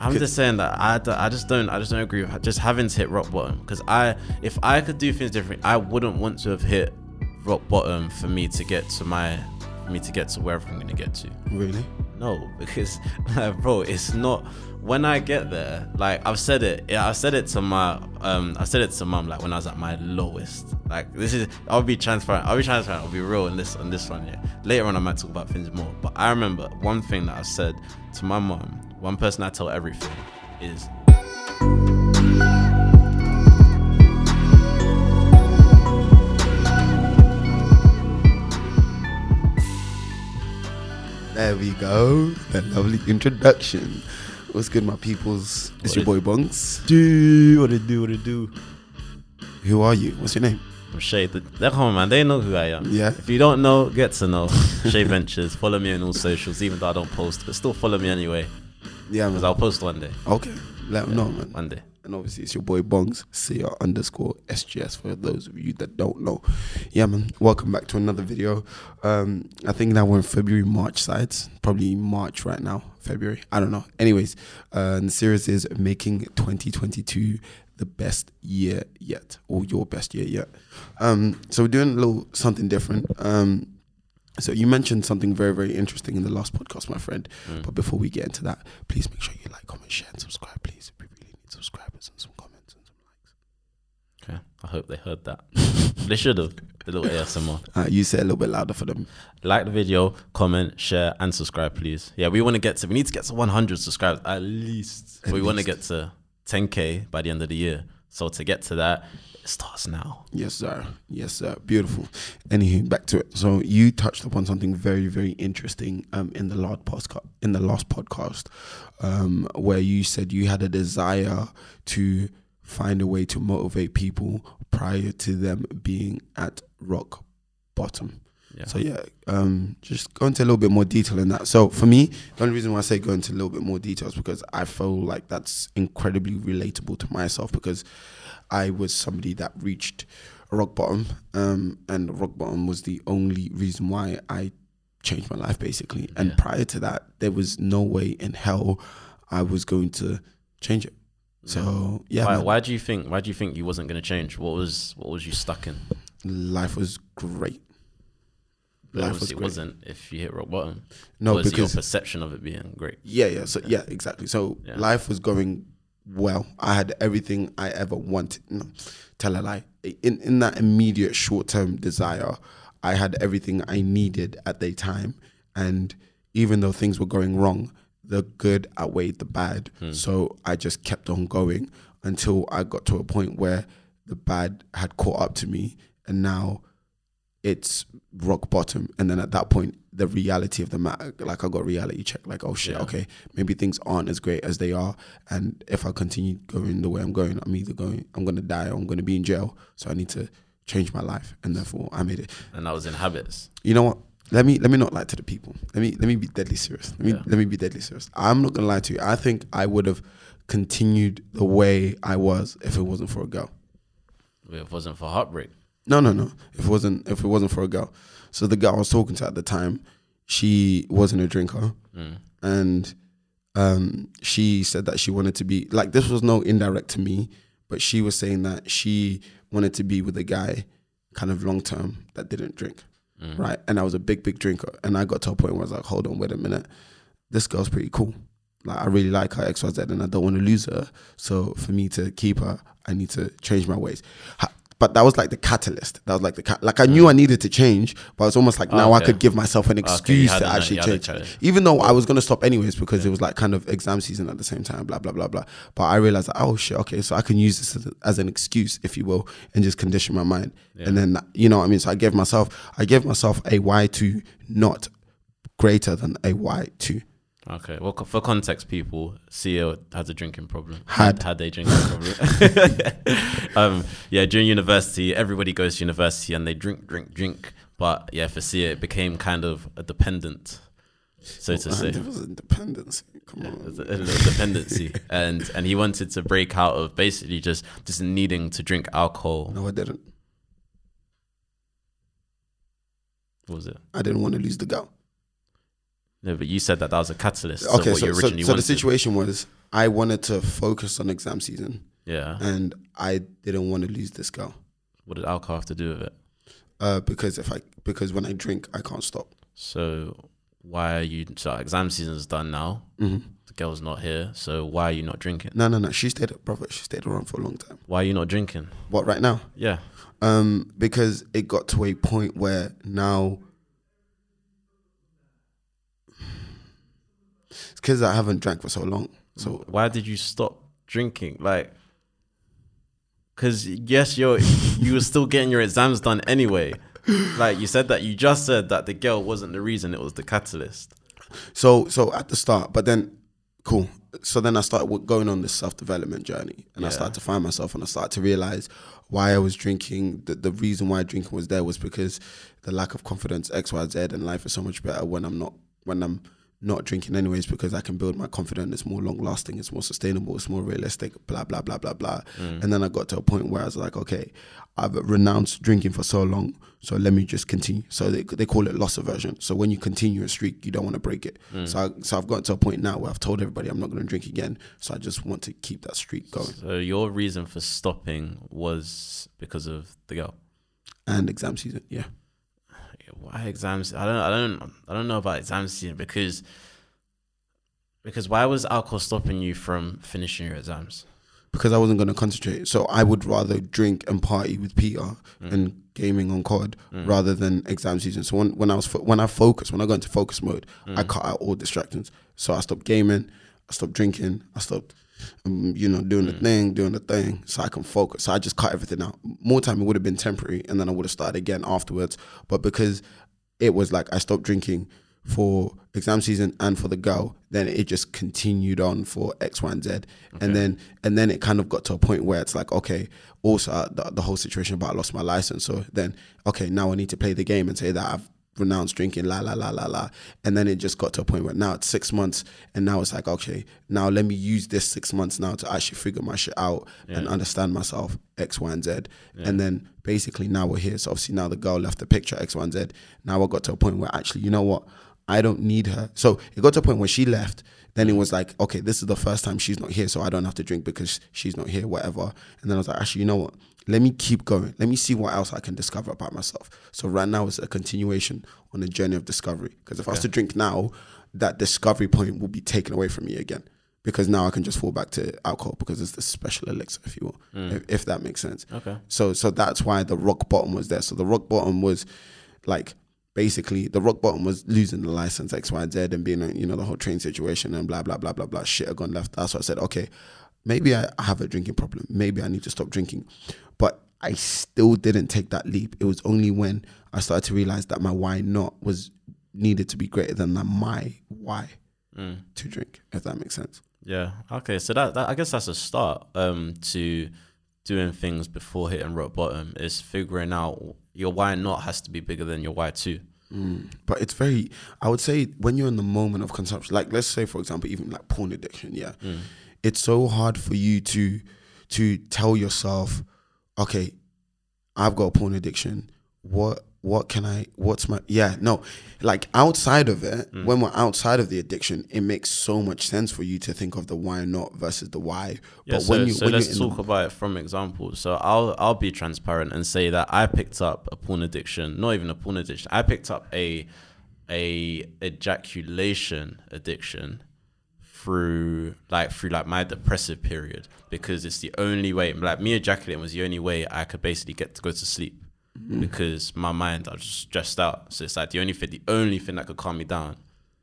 I'm just saying that I, I just don't I just don't agree with just having to hit rock bottom because I if I could do things different I wouldn't want to have hit rock bottom for me to get to my for me to get to wherever I'm gonna get to. Really? No, because like, bro, it's not when I get there. Like I've said it, yeah, I said it to my, um, I said it to mum. Like when I was at my lowest. Like this is, I'll be transparent. I'll be transparent. I'll be real in this on this one. Yeah. Later on, I might talk about things more. But I remember one thing that I said to my mum. One person I tell everything is. There we go. That lovely introduction. What's good, my peoples? It's your boy Bunks. Do what it do, what it do. Who are you? What's your name? I'm Shay. They're home, man. They know who I am. Yeah. If you don't know, get to know. Shay Ventures. Follow me on all socials, even though I don't post, but still follow me anyway. Yeah, Because man. I'll post one day. Okay. Let them know, man. One day. And obviously, it's your boy Bongs, CR underscore SGS for those of you that don't know. Yeah, man. Welcome back to another video. Um, I think now we're in February, March sides. Probably March right now. February. I don't know. Anyways, uh, and the series is making 2022 the best year yet, or your best year yet. Um, so we're doing a little something different. Um, so you mentioned something very, very interesting in the last podcast, my friend. But before we get into that, please make sure you like, comment, share, and subscribe, please. We really need subscribers and some comments and some likes. Okay. I hope they heard that. they should have. A little ASMR. Uh, you say a little bit louder for them. Like the video, comment, share, and subscribe, please. Yeah, we want to get to. We need to get to 100 subscribers at least. At we want to get to 10k by the end of the year. So to get to that, it starts now. Yes, sir. Yes, sir. Beautiful. Anywho, back to it. So you touched upon something very, very interesting um, in the last podcast. In the last podcast, um, where you said you had a desire to find a way to motivate people prior to them being at rock bottom. Yeah. So yeah, um, just go into a little bit more detail in that. So for me, the only reason why I say go into a little bit more detail is because I feel like that's incredibly relatable to myself because I was somebody that reached rock bottom, um, and rock bottom was the only reason why I changed my life basically. And Yeah. prior to that, there was no way in hell I was going to change it. So yeah, why, why do you think? Why do you think you wasn't going to change? What was what was you stuck in? life was great. But Life was obviously it great. wasn't. If you hit rock bottom, No, was because your perception of it being great. Yeah, yeah. So yeah, exactly. So Yeah. life was going well. I had everything I ever wanted. No, tell a lie. In in that immediate short term desire, I had everything I needed at the time. And even though things were going wrong, the good outweighed the bad. Hmm. So I just kept on going until I got to a point where the bad had caught up to me and now it's rock bottom and then at that point the reality of the matter like i got reality check like oh shit Yeah. okay maybe things aren't as great as they are and if i continue going the way i'm going i'm either going i'm gonna die or i'm gonna be in jail so i need to change my life and therefore i made it And i was in habits. you know what let me let me not lie to the people let me let me be deadly serious let me Yeah. let me be deadly serious i'm not gonna lie to you i think i would have continued the way i was if it wasn't for a girl If it wasn't for heartbreak. No, no, no. If it wasn't if it wasn't for a girl. So the girl I was talking to at the time, she wasn't a drinker. Mm. And um, she said that she wanted to be like this was no indirect to me, but she was saying that she wanted to be with a guy kind of long term that didn't drink. Mm. Right. And I was a big, big drinker. And I got to a point where I was like, hold on, wait a minute. This girl's pretty cool. Like I really like her XYZ and I don't want to lose her. So for me to keep her, I need to change my ways. But that was like the catalyst. That was like the cat. Like I knew I needed to change, but it's almost like now I could give myself an excuse had to actually change. Even though I was gonna stop anyways because it was like kind of exam season at the same time, blah blah blah blah. But I realized, like, oh shit, okay, so I can use this as, as an excuse, if you will, and just condition my mind. And then you know, what I mean, so I gave myself, I gave myself a Y two not greater than a Y two. Okay. Well, co- for context, people, CEO has a drinking problem. Had. had a drinking problem. um, yeah, during university, everybody goes to university and they drink, drink, drink. But yeah, for CEO, it became kind of a dependent, so to say. It was independence. Come Yeah, on. there's a, a dependency, and and he wanted to break out of basically just just needing to drink alcohol. No, I didn't. What was it? I didn't want to lose the girl. No, but you said that that was a catalyst. Okay, so what so, you so, the situation was I wanted to focus on exam season, yeah. and I didn't want to lose this girl What did alcohol have to do with it? uh, because if I because when I drink, I can't stop. So why are you? So exam season's done now. hmm The girl's not here. So why are you not drinking? No, no, no. She stayed, brother. She stayed around for a long time. Why are you not drinking? What right now? Yeah. Um, because it got to a point where now it's because I haven't drank for so long. So why did you stop drinking? Like, because yes, you're you were still getting your exams done anyway. Like you said that you just said that the girl wasn't the reason; it was the catalyst. so so at the start, but then cool. So then I started going on this self development journey, and I started to find myself, and I started to realize why I was drinking. The, the reason why drinking was there was because the lack of confidence, X, Y, Z, and life is so much better when I'm not when I'm not drinking anyways because I can build my confidence. It's more long lasting. It's more sustainable. It's more realistic. Blah blah blah blah blah. Mm. And then I got to a point where I was like, okay, I've renounced drinking for so long, so let me just continue. So they they call it loss aversion. So when you continue a streak, you don't want to break it. Mm. So I, so I've gotten to a point now where I've told everybody I'm not going to drink again. So I just want to keep that streak going. So your reason for stopping was because of the girl. And exam season, yeah. Why exams? I don't. I don't. I don't know about exam season because because why was alcohol stopping you from finishing your exams? because I wasn't going to concentrate. So I would rather drink and party with Peter mm. and gaming on COD mm. rather than exam season. So when, when I was fo- when I focus, when I go into focus mode, I mm. cut out all distractions. So I stopped gaming, I stopped drinking, I stopped, um, you know, doing the thing, doing the thing, so I can focus. So I just cut everything out. More time it would have been temporary, and then I would have started again afterwards. But because it was like I stopped drinking for exam season and for the girl, then it just continued on for X, Y, and Z, and then and then it kind of got to a point where it's like, okay, also uh, the, the whole situation about I lost my license, so then okay, now I need to play the game and say that I've renounced drinking, la la la la la, and then it just got to a point where now it's six months, and now it's like, okay, now let me use this six months now to actually figure my shit out and understand myself X, Y, and Z, and then basically now we're here. So obviously now the girl left the picture X, Y, and Z. Now I got to a point where actually, you know what? I don't need her. So it got to a point where she left. Then it was like, okay, this is the first time she's not here, so I don't have to drink because she's not here, whatever. And then I was like, actually, you know what? Let me keep going. Let me see what else I can discover about myself. So right now is a continuation on the journey of discovery. Because if I was to drink now, that discovery point will be taken away from me again. Because now I can just fall back to alcohol because it's the special elixir, if you will, mm. if, if that makes sense. Okay. So so that's why the rock bottom was there. So the rock bottom was like basically the rock bottom was losing the license X Y Z and being you know the whole train situation and blah blah blah blah blah shit had gone left. That's why I said okay, maybe I have a drinking problem. Maybe I need to stop drinking, but I still didn't take that leap. It was only when I started to realize that my why not was needed to be greater than my why mm. to drink. If that makes sense. Yeah. Okay. So that, that I guess that's a start um, to doing things before hitting rock bottom. Is figuring out your why not has to be bigger than your why too. Mm. But it's very, I would say, when you're in the moment of consumption, like let's say, for example, even like porn addiction, yeah, mm. It's so hard for you to to tell yourself, okay, I've got a porn addiction. What what can I? What's my? Yeah, no, like outside of it, mm. when we're outside of the addiction, it makes so much sense for you to think of the why not versus the why. Yeah, but so, when you so when let's talk about it from examples. So I'll I'll be transparent and say that I picked up a porn addiction, not even a porn addiction. I picked up a a ejaculation addiction through like through like my depressive period because it's the only way like me ejaculating was the only way I could basically get to go to sleep because my mind I was just stressed out. So it's like the only thing the only thing that could calm me down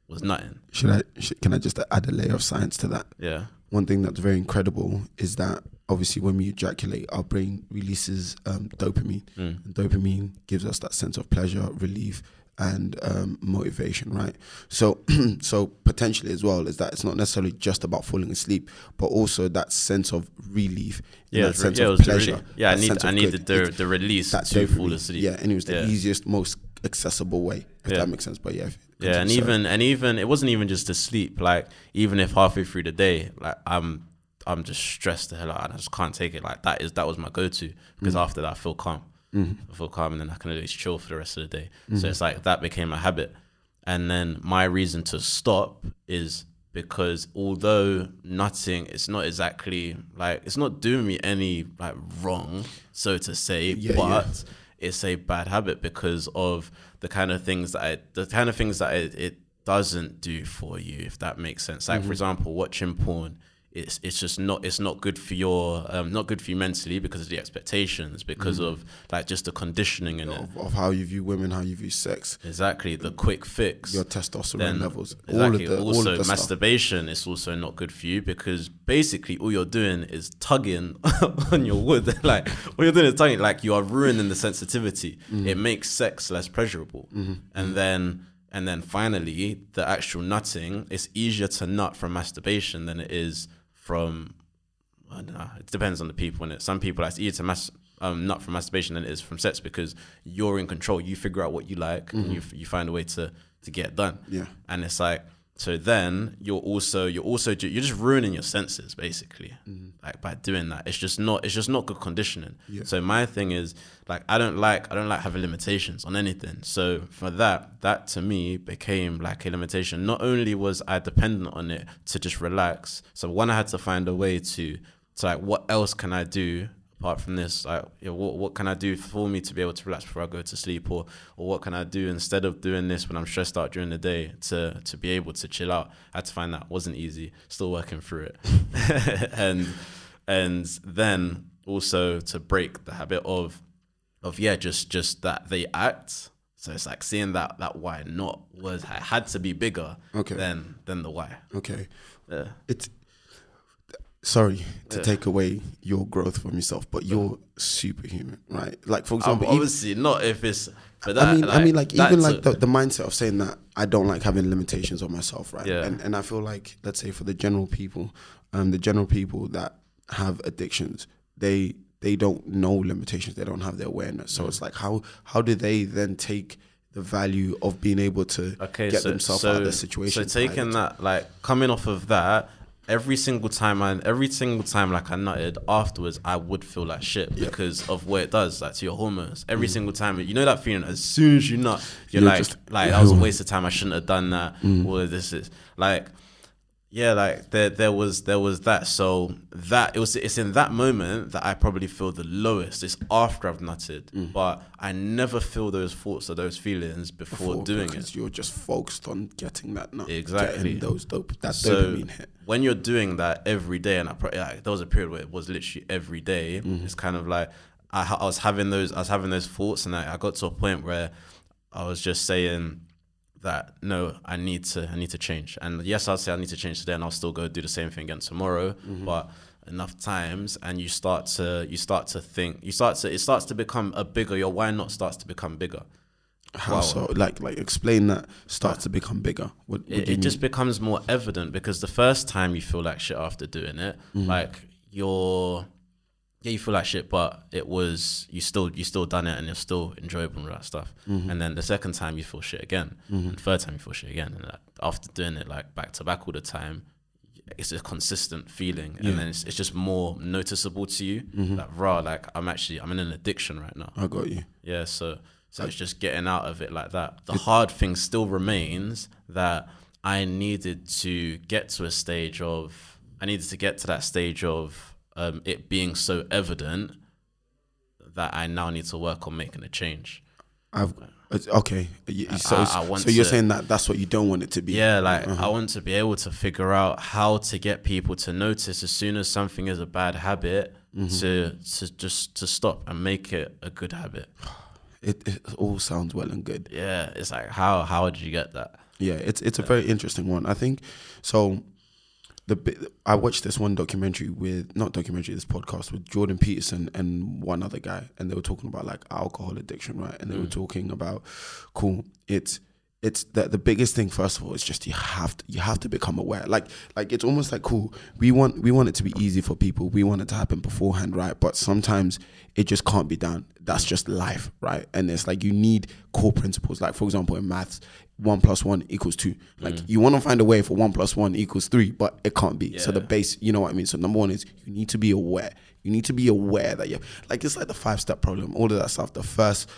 was nothing. should I should, can I just add a layer of science to that? Yeah. one thing that's very incredible is that obviously when we ejaculate, our brain releases um, dopamine. Mm. And dopamine gives us that sense of pleasure, relief, and um, motivation, right? So, so potentially as well is that it's not necessarily just about falling asleep, but also that sense of relief, Yeah, that it was, sense yeah, of pleasure. really, yeah. I need I of needed good. the the release that to fall asleep. Yeah, and it was the Yeah. easiest, most accessible way, if Yeah. that makes sense. But yeah, Yeah, and even and even it wasn't even just to sleep. Like even if halfway through the day, like I'm I'm just stressed the hell out and I just can't take it. Like that is that was my go to because after that I feel calm. I feel calm and then I can at least chill for the rest of the day. So mm-hmm. it's like that became a habit. and then my reason to stop is because although nutting it's not exactly like it's not doing me any like wrong so to say Yeah, but yeah. it's a bad habit because of the kind of things that it, the kind of things that it, it doesn't do for you if that makes sense like for mm-hmm. example watching porn it's it's just not it's not good for your um, not good for you mentally because of the expectations because of like just the conditioning in it. Of, of how you view women, how you view sex, exactly the quick fix. Your testosterone then levels, exactly. all of the, also of the stuff. masturbation is also not good for you because basically all you're doing is tugging on your wood. Like all you're doing is tugging like you are ruining the sensitivity. Mm-hmm. it makes sex less pleasurable. And then and then finally the actual nutting it's easier to nut from masturbation than it is from I don't know. It depends on the people. And some people, it's easier to mas- um, nut from masturbation than it is from sex because you're in control. You figure out what you like, and you you find a way to to get it done. Yeah. And it's like so. Then you're also you're also ju- you're just ruining your senses basically, mm-hmm. like by doing that. It's just not it's just not good conditioning. So my thing is like I don't like I don't like having limitations on anything. So for that, that to me became like a limitation. Not only was I dependent on it to just relax, so one I had to find a way to to like what else can I do apart from this? Like you know, what what can I do for me to be able to relax before I go to sleep, or or what can I do instead of doing this when I'm stressed out during the day to to be able to chill out? I had to find that wasn't easy. Still working through it, and and then also to break the habit of of yeah just just that they act. So it's like seeing that that why not was I had to be bigger Okay. than than the why. Okay, Yeah. it's sorry to Yeah. take away your growth from yourself, but you're superhuman, right? Like for Um, example, even- obviously not if it's. But that, I mean, I mean, like even like the, the mindset of saying that I don't like having limitations on myself, right? Yeah. And and I feel like let's say for the general people, um, the general people that have addictions, they they don't know limitations. They don't have the awareness. Mm. So it's like how how do they then take the value of being able to okay, get so, themselves so, out of the situation? So taking that, like coming off of that, every single time I, every single time like I nutted afterwards, I would feel like shit because of what it does, like to your hormones. Every mm. single time, you know that feeling. As soon as you nut, you're, You're like, just- like that was a waste of time. I shouldn't have done that. Mm. All of this is like. Yeah, like there, there was, there was that. So that it was, it's in that moment that I probably feel the lowest. It's after I've nutted, but I never feel those thoughts or those feelings before, for- doing it. you're just focused on getting that nut, Exactly. getting those dope that so dopamine hit. when you're doing that every day, and I pro- like, there was a period where it was literally every day, Mm-hmm. It's kind of like I, I was having those, I was having those thoughts, and I, I got to a point where I was just saying that no, I need to, I need to change. And yes, I'll say I need to change today, and I'll still go do the same thing again tomorrow. Mm-hmm. But enough times, and you start to, you start to think, you start to, it starts to become a bigger. Your why not starts to become bigger. How Wow. so? Like like explain that starts to become bigger. What, what it, it just becomes more evident because the first time you feel like shit after doing it, Mm-hmm. like you're yeah, you feel like shit, but it was you still you still done it and you're still enjoyable and all that stuff. Mm-hmm. And then the second time you feel shit again, and third time you feel shit again, and like, after doing it like back to back all the time, it's a consistent feeling, and then it's, it's just more noticeable to you. Mm-hmm. Like raw, like I'm actually I'm in an addiction right now. I got you. Yeah, so so it's just getting out of it like that. The hard thing still remains that I needed to get to a stage of I needed to get to that stage of um, it being so evident that I now need to work on making a change. I've okay. So, I- I so you're to- saying that that's what you don't want it to be. Yeah, like Uh-huh. I want to be able to figure out how to get people to notice as soon as something is a bad habit Mm-hmm. to to just to stop and make it a good habit. It, it all sounds well and good. Yeah, it's like how how did you get that? Yeah, it's it's a very interesting one. I think so. The I watched this one documentary with not documentary, this podcast with Jordan Peterson and one other guy, and they were talking about like alcohol addiction, right? And they were mm. talking about, cool, it's it's the the biggest thing. First of all, is just you have to you have to become aware. Like like it's almost like cool. We want we want it to be easy for people. We want it to happen beforehand, right? But sometimes it just can't be done. That's just life, right? And it's like you need core principles. Like for example, in maths, one plus one equals two. Like mm. you want to find a way for one plus one equals three, but it can't be. So the base, you know what I mean. So number one is you need to be aware. You need to be aware that you're like it's like the five step problem, all of that stuff. The first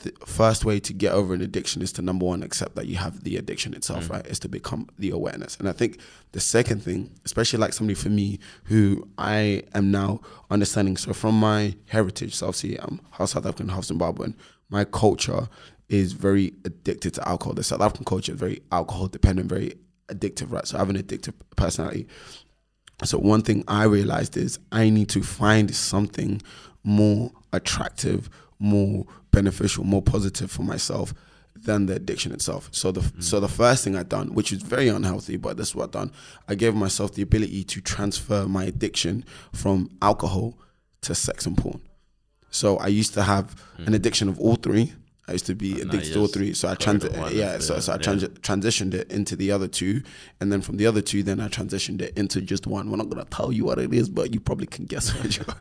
the first way to get over an addiction is to number one accept that you have the addiction itself, mm. right? Is to become the awareness. And I think the second thing, especially like somebody for me who I am now understanding. So from my heritage, so obviously I'm half South African, half Zimbabwean. My culture is very addicted to alcohol. The South African culture is very alcohol dependent, very addictive, right? So I have an addictive personality. So one thing I realized is I need to find something more attractive, more beneficial, more positive for myself than the addiction itself. So the mm. so the first thing I done, which is very unhealthy, but this is what I done, I gave myself the ability to transfer my addiction from alcohol to sex and porn. So I used to have an mm. addiction of all three. I used to be addicted to all three. So I trans- one yeah, so, so I yeah. transitioned it into the other two, and then from the other two, then I transitioned it into just one. We're not gonna tell you what it is, but you probably can guess what you.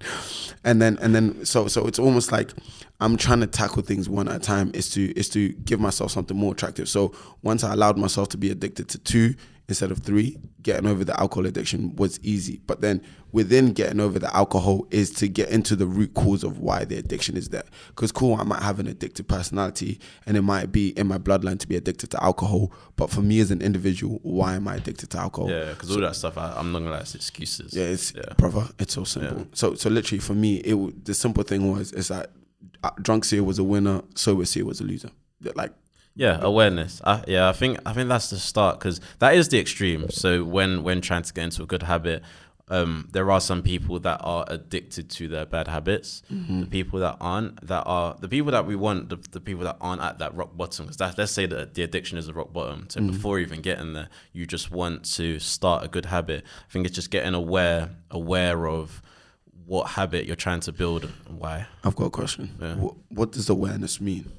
And then and then so so it's almost like I'm trying to tackle things one at a time. Is to is to give myself something more attractive. So once I allowed myself to be addicted to two instead of three, getting over the alcohol addiction was easy. But then within getting over the alcohol is to get into the root cause of why the addiction is there. Because cool, I might have an addictive personality and it might be in my bloodline to be addicted to alcohol. But for me as an individual, why am I addicted to alcohol? Yeah, because all that stuff, I, I'm not gonna lie, it's excuses. Yeah, it's yeah. brother. It's so simple. Yeah. So so literally for me, it the simple thing was is that uh, drunk Sia was a winner, sober Sia was a loser. Like Yeah, awareness. I, yeah, I think I think that's the start because that is the extreme. So when when trying to get into a good habit, um, there are some people that are addicted to their bad habits. The people that aren't, that are the people that we want, the, the people that aren't at that rock bottom. Because let's say that the addiction is a rock bottom. So before even getting there, you just want to start a good habit. I think it's just getting aware aware of what habit you're trying to build and why. I've got a question. Yeah. What, what does awareness mean?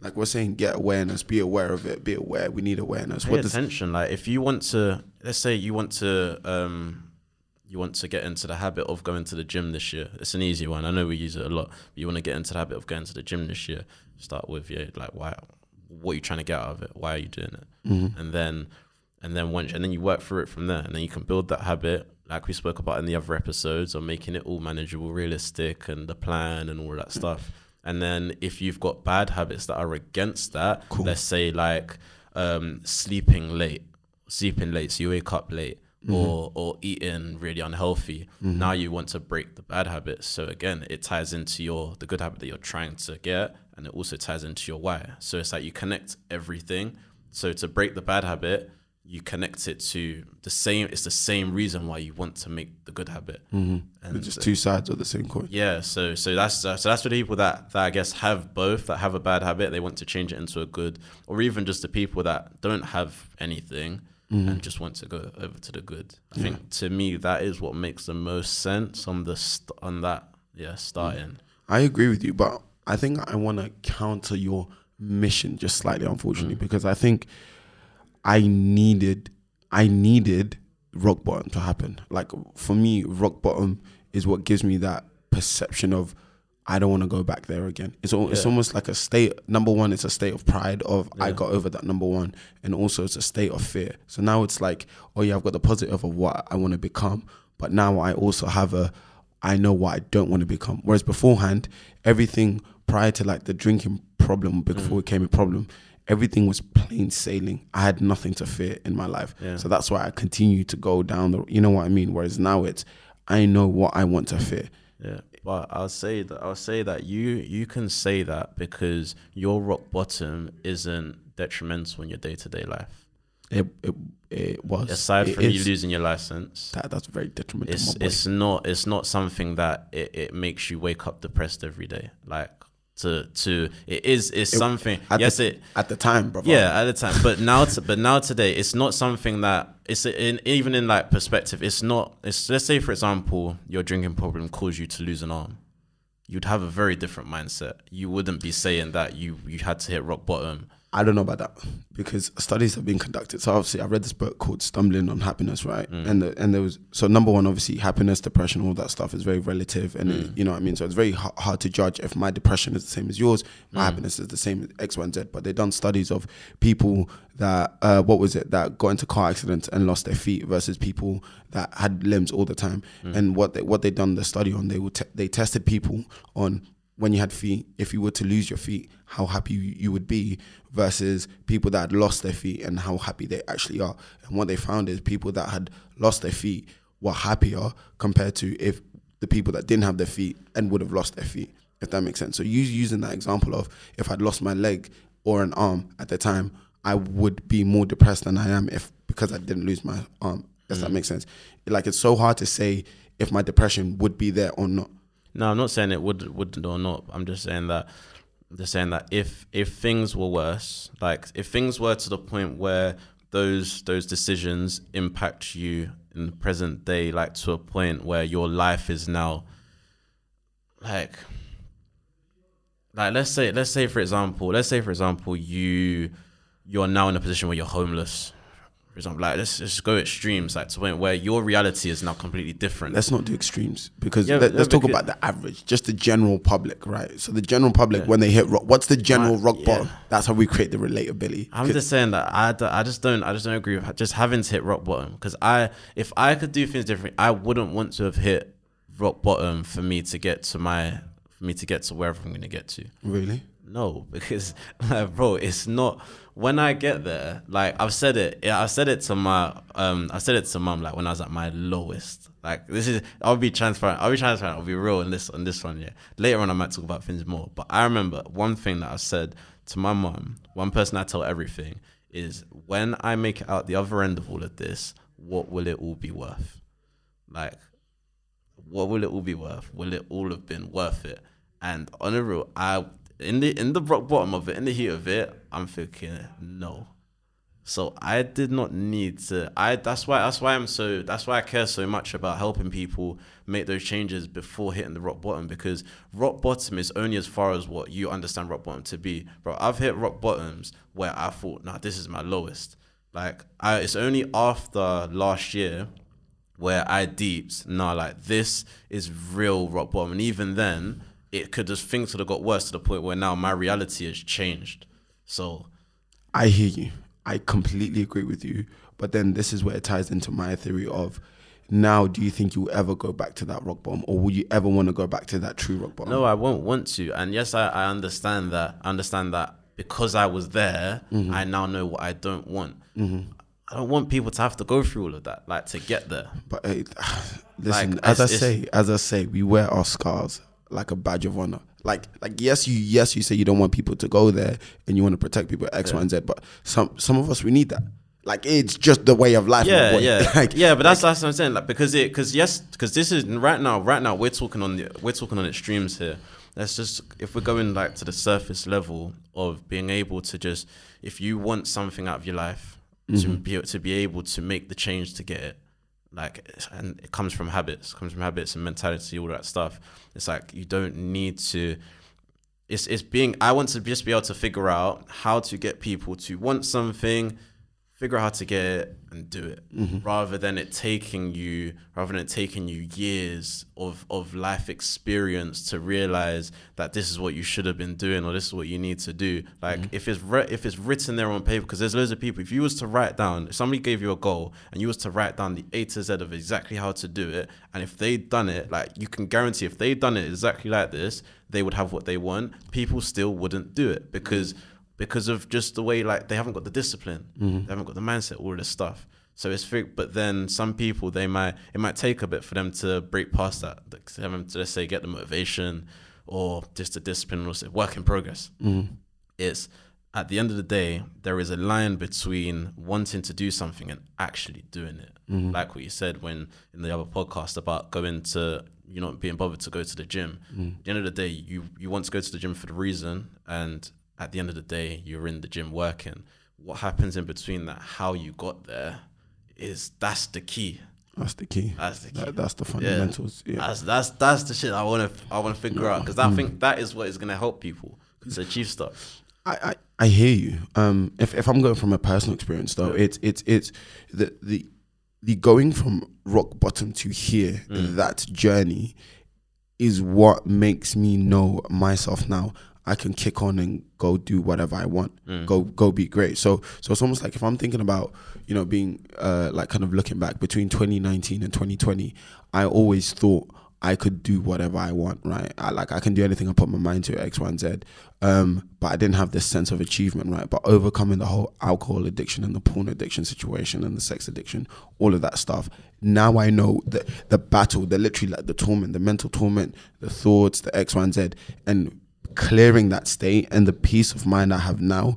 Like we're saying, get awareness, be aware of it, be aware. We need awareness. pay What does attention. Like if you want to, let's say you want to, um, you want to get into the habit of going to the gym this year. It's an easy one. I know we use it a lot. But you want to get into the habit of going to the gym this year. Start with yeah, like why, what are you trying to get out of it? Why are you doing it? And then, and then once, and then you work through it from there, and then you can build that habit. Like we spoke about in the other episodes, of making it all manageable, realistic, and the plan and all that stuff. And then if you've got bad habits that are against that, let's say like um, sleeping late, sleeping late, so you wake up late, or or eating really unhealthy. Now you want to break the bad habits. So again, it ties into your the good habit that you're trying to get, and it also ties into your why. So it's like you connect everything. So to break the bad habit, you connect it to the same. It's the same reason why you want to make the good habit. Mm-hmm. And They're just two sides of the same coin. yeah, so so that's uh, so that's for the people that, that I guess have both that have a bad habit they want to change it into a good, or even just the people that don't have anything mm-hmm. and just want to go over to the good. I think to me that is what makes the most sense on the st- on that yeah starting. Mm-hmm. I agree with you, but I think I want to counter your mission just slightly, unfortunately, mm. because I think I needed, I needed rock bottom to happen. Like for me, rock bottom is what gives me that perception of I don't want to go back there again. It's al- it's almost like a state. Number one, it's a state of pride of I got over that number one, and also it's a state of fear. So now it's like, oh yeah, I've got the positive of what I want to become, but now I also have a I know what I don't want to become. Whereas beforehand, everything prior to like the drinking problem before mm. it became a problem, everything was plain sailing. I had nothing to fear in my life. Yeah. So that's why I continue to go down the you know what I mean? Whereas now it's I know what I want to fear. Yeah, but I'll say that I'll say that you you can say that because your rock bottom isn't detrimental in your day to day life. It it, it was Aside it from you losing your license, that that's very detrimental. it's it's not it's not something that it, it makes you wake up depressed every day. Like to to it is it's something. at Yes, the, it at the time, bro. yeah at the time, but now to, but now today it's not something that it's in even in like perspective. It's not. It's let's say for example your drinking problem caused you to lose an arm. You'd have a very different mindset. You wouldn't be saying that you you had to hit rock bottom. I don't know about that because studies have been conducted. So obviously, I read this book called "Stumbling on Happiness," right? Mm. And the, and there was so number one, obviously, happiness, depression, all that stuff is very relative, and it- you know what I mean. So it's very ha- hard to judge if my depression is the same as yours, my mm. happiness is the same as X, Y, and Z. But they've done studies of people that uh, what was it that got into car accidents and lost their feet versus people that had limbs all the time. And what they what they done the study on, they would te- they tested people on when you had feet, if you were to lose your feet, how happy you, would be versus people that had lost their feet and how happy they actually are. And what they found is people that had lost their feet were happier compared to if the people that didn't have their feet and would have lost their feet, if that makes sense. So you using that example of if I'd lost my leg or an arm at the time, I would be more depressed than I am if because I didn't lose my arm. Does that mm. make sense? Like it's so hard to say if my depression would be there or not. No, I'm not saying it would would or not. I'm just saying that just saying that if if things were worse, like if things were to the point where those those decisions impact you in the present day, like to a point where your life is now like like let's say let's say for example, let's say for example you you're now in a position where you're homeless. For example, like let's, just go extremes, like to a point where your reality is now completely different. Let's not do extremes because Yeah, let, us talk about the average, just the general public, right? So the general public, when they hit rock, what's the general rock yeah. bottom? That's how we create the relatability. I'm just saying that I, I just don't I just don't agree with just having to hit rock bottom because I if I could do things differently, I wouldn't want to have hit rock bottom for me to get to my for me to get to wherever I'm gonna get to. really. No, because like, bro, it's not when I get there. Like I've said it, yeah, I said it to my, um, I said it to mum. Like when I was at my lowest. Like this is, I'll be transparent. I'll be transparent. I'll be real in this on this one. Yeah. Later on, I might talk about things more. But I remember one thing that I said to my mum. One person I tell everything is when I make it out the other end of all of this, what will it all be worth? Like what will it all be worth? Will it all have been worth it? And on the real, I in the in the rock bottom of it, in the heat of it, I'm thinking no. So I did not need to. I that's why that's why I'm so that's why I care so much about helping people make those changes before hitting the rock bottom because rock bottom is only as far as what you understand rock bottom to be. Bro, I've hit rock bottoms where I thought, nah, this is my lowest. Like I, it's only after last year where I deeped, nah, like this is real rock bottom. And even then, it could just things could have got worse to the point where now my reality has changed. So I hear you. I completely agree with you. But then this is where it ties into my theory of now do you think you'll ever go back to that rock bottom or will you ever want to go back to that true rock bottom? no, I won't want to. And yes, I, I understand that. I understand that because I was there, I now know what I don't want. I don't want people to have to go through all of that, like to get there. But uh, listen, Like, as I say, as I say, we wear our scars like a badge of honor. Like, like yes, you yes you say you don't want people to go there and you want to protect people X, Y, and Z. But some some of us we need that. Like it's just the way of life. Yeah, yeah, like, yeah. But that's that's what I'm saying. Like because it, because yes, because this is right now. Right now, we're talking on the we're talking on extremes here. Let's just if we're going like to the surface level of being able to just if you want something out of your life to mm-hmm. be to be able to make the change to get it, like and it comes from habits, comes from habits and mentality, all that stuff. It's like you don't need to it's it's being I want to just be able to figure out how to get people to want something, figure out how to get it and do it, mm-hmm. rather than it taking you rather than it taking you years of of life experience to realize that this is what you should have been doing or this is what you need to do. Like mm-hmm. if it's re- if it's written there on paper, because there's loads of people. If you was to write down, if somebody gave you a goal and you was to write down the A to Z of exactly how to do it, and if they'd done it, like you can guarantee if they'd done it exactly like this, they would have what they want. People still wouldn't do it because mm-hmm. Because of just the way like they haven't got the discipline, mm-hmm. they haven't got the mindset, all of this stuff. So it's fi- but then some people they might it might take a bit for them to break past that, like, to them to let's say get the motivation or just the discipline or say work in progress. Mm-hmm. It's at the end of the day there is a line between wanting to do something and actually doing it. Mm-hmm. Like what you said when in the other podcast about going to you not being bothered to go to the gym. At the end of the day, you you want to go to the gym for the reason, and at the end of the day, you're in the gym working. What happens in between that, how you got there, is that's the key. That's the key. That's the key. That- that's the fundamentals. Yeah. That's that's that's the shit I want to I want to figure out because I think that is what is gonna help people to achieve stuff. I, I, I hear you. Um, if, if I'm going from a personal experience though, it's it's it's the the the going from rock bottom to here, that journey is what makes me know myself now. I can kick on and go do whatever I want. Go go be great. So so it's almost like if I'm thinking about, you know, being uh like kind of looking back between 2019 and 2020, I always thought I could do whatever I want, right? I like I can do anything I put my mind to, X, Y, and Z. Um, but I didn't have this sense of achievement, right? But overcoming the whole alcohol addiction and the porn addiction situation and the sex addiction, all of that stuff. Now I know the the battle, the literally like the torment, the mental torment, the thoughts, the X, Y, and Z, and clearing that state and the peace of mind I have now,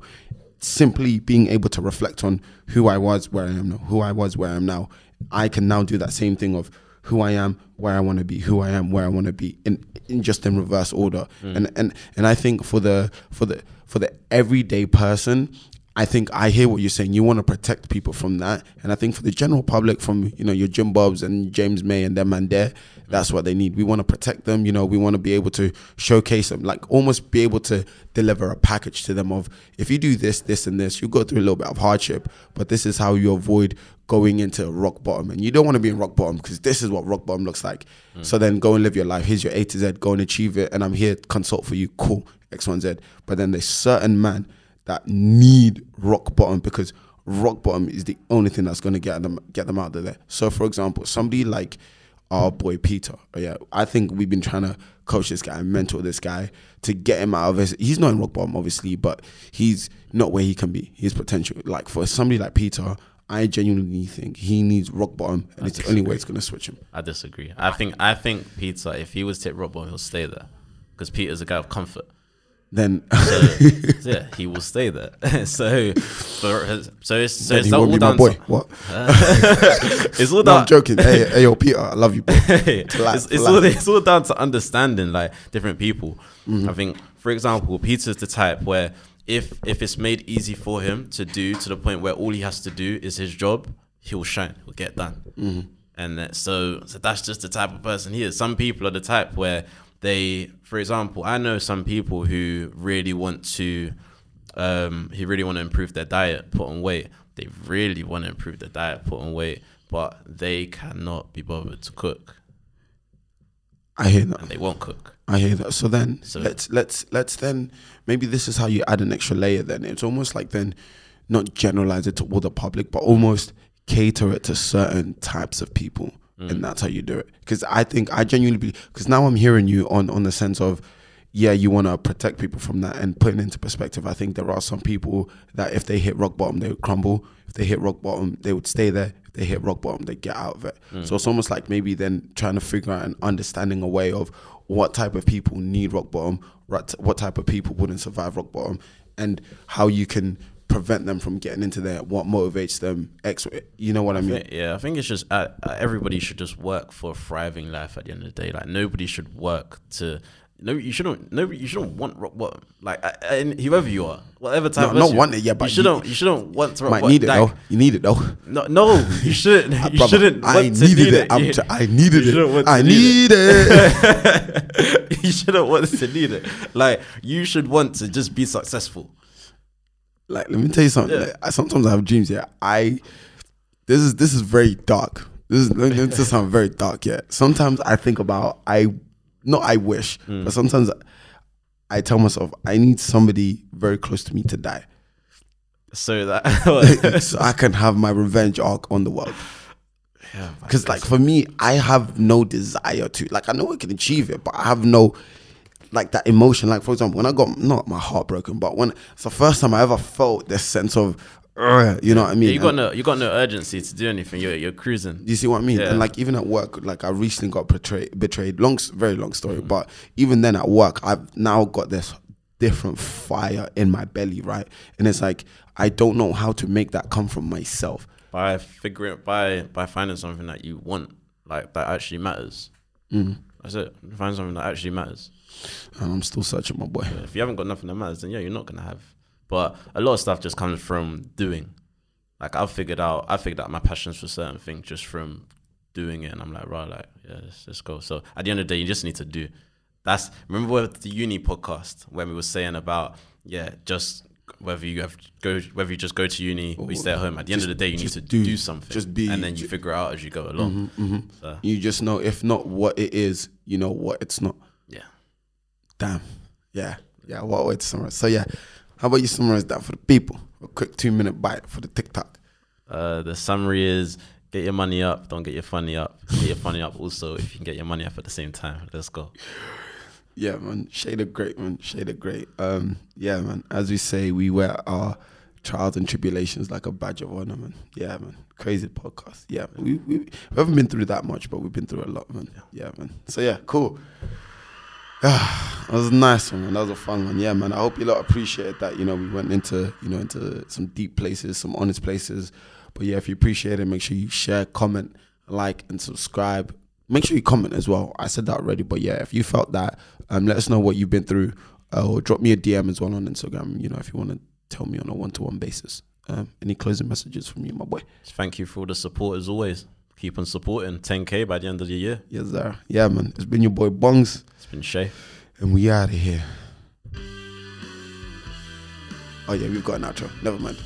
simply being able to reflect on who I was, where I am now, who I was, where I am now. I can now do that same thing of who I am, where I want to be, who I am, where I want to be, in, in just in reverse order. Mm. And and and I think for the for the for the everyday person, I think I hear what you're saying. You want to protect people from that, and I think for the general public, from you know your Jim Bobs and James May and them and there, that's what they need. We want to protect them. You know, we want to be able to showcase them, like almost be able to deliver a package to them of if you do this, this, and this, you go through a little bit of hardship, but this is how you avoid going into rock bottom. And you don't want to be in rock bottom because this is what rock bottom looks like. Mm. So then go and live your life. Here's your A to Z. Go and achieve it. And I'm here to consult for you. Cool. X, Y, Z. But then there's certain man that need rock bottom because rock bottom is the only thing that's going to get them get them out of there. So, for example, somebody like our boy Peter, yeah, I think we've been trying to coach this guy and mentor this guy to get him out of his. He's not in rock bottom, obviously, but he's not where he can be. His potential, like for somebody like Peter. I genuinely think he needs rock bottom, and it's the only way it's going to switch him. I disagree. I think I think Peter, if he was to hit rock bottom, he'll stay there because Peter's a guy of comfort. Then, So, yeah, he will stay there. so, for his, so it's so then it's all won't be my boy. What? it's all No, down. I'm joking. hey, hey, yo, Peter, I love you, bro. it's, Relax, it's all it's all down to understanding like different people. Mm-hmm. I think, for example, Peter's the type where if if it's made easy for him to do to the point where all he has to do is his job, he'll shine, he'll get done. Mm-hmm. And so so that's just the type of person he is. Some people are the type where they, for example, I know some people who really want to, um, who really want to improve their diet, put on weight. They really want to improve their diet, put on weight, but they cannot be bothered to cook I hear that. and they won't cook. I hear that. So then So- let's let's let's then maybe this is how you add an extra layer. Then it's almost like then not generalize it to all the public, but almost cater it to certain types of people, and mm. that's how you do it. Because I think I genuinely believe. Because now I'm hearing you on on the sense of. Yeah, you want to protect people from that and putting into perspective. I think there are some people that if they hit rock bottom, they would crumble. If they hit rock bottom, they would stay there. If they hit rock bottom, they get out of it. Mm. So it's almost like maybe then trying to figure out and understanding a way of what type of people need rock bottom, what type of people wouldn't survive rock bottom, and how you can prevent them from getting into there. What motivates them? X, you know what I mean? Think- yeah, I think it's just uh, uh, everybody should just work for a thriving life at the end of the day. Like nobody should work to. No, you shouldn't. No, you shouldn't want rock bottom. Like, uh, and whoever you are, whatever type. No, of not you- want it, yeah, but you shouldn't. You, shouldn't want to rock Might bottom. need it Like, though. You need it though. No, no, you shouldn't. You Brother, shouldn't. I want to needed need it. I'm You- t- I needed you it. I need need it. you shouldn't want to need it. Like you should want to just be successful. Like let me tell you something. Yeah. Like, I sometimes I have dreams. Yeah, I this is this is very dark. This is me just sound very dark. Yeah, sometimes I think about I not I wish, Hmm. but sometimes I tell myself I need somebody very close to me to die, So that so I can have my revenge arc on the world. yeah, Because like for me, I have no desire to like I know I can achieve it, but I have no like that emotion. Like for example, when I got not my heart broken, but when it's the first time I ever felt this sense of, you know what I mean? you got And- no, you got no urgency to do anything. You're you're cruising. Do you see what I mean? Yeah. And like even at work, like I recently got betrayed. Betrayed. Long, very long story. Mm-hmm. But even then at work, I've now got this different fire in my belly, right? And it's like I don't know how to make that come from myself. by figuring by by finding something that you want, like that actually matters. Mm-hmm. That's it. Find something that actually matters. And I'm still searching, my boy. If you haven't got nothing that matters, then yeah, you're not gonna have. But a lot of stuff just comes from doing. Like I've figured out, I figured out my passions for certain things just from doing it, and I'm like, right, like yeah, let's, let's go. So at the end of the day, you just need to do. That's remember with the uni podcast when we were saying about yeah, just whether you have go whether you just go to uni or you stay at home. At the end of the day, you need to do. do, something. Just be- and then you figure out as you go along. So, You just know if not what it is, you know what it's not. yeah. Damn. Yeah. Yeah. What way to summarize? So yeah, how about you summarize that for the people? A quick two minute bite for the TikTok. Uh, the summary is Get your money up. Don't get your funny up. Get your funny up also if you can get your money up at the same time. Let's go. Yeah, man. Shade of great, man. Shade of great. Um, yeah, man. As we say, we wear our trials and tribulations like a badge of honor, man. Yeah, man. Crazy podcast. Yeah, man. We, we, we haven't been through that much, but we've been through a lot, man. Yeah, man. So yeah, cool. That was a nice one, man. That was a fun one. Yeah, man. I hope you lot appreciated that. You know, we went into, you know, into some deep places, some honest places. But yeah, if you appreciate it, make sure you share, comment, like, and subscribe. Make sure you comment as well. I said that already, but yeah, if you felt that, um, let us know what you've been through, uh, or drop me a DM as well on Instagram. You know, if you want to tell me on a one-to-one basis. Um, any closing messages from you, my boy? Thank you for all the support as always. Keep on supporting. 10k by the end of the year. Yes, sir. Yeah, man. It's been your boy Bongs, It's been Shay. and we out of here. Oh yeah, we've got an outro. Never mind.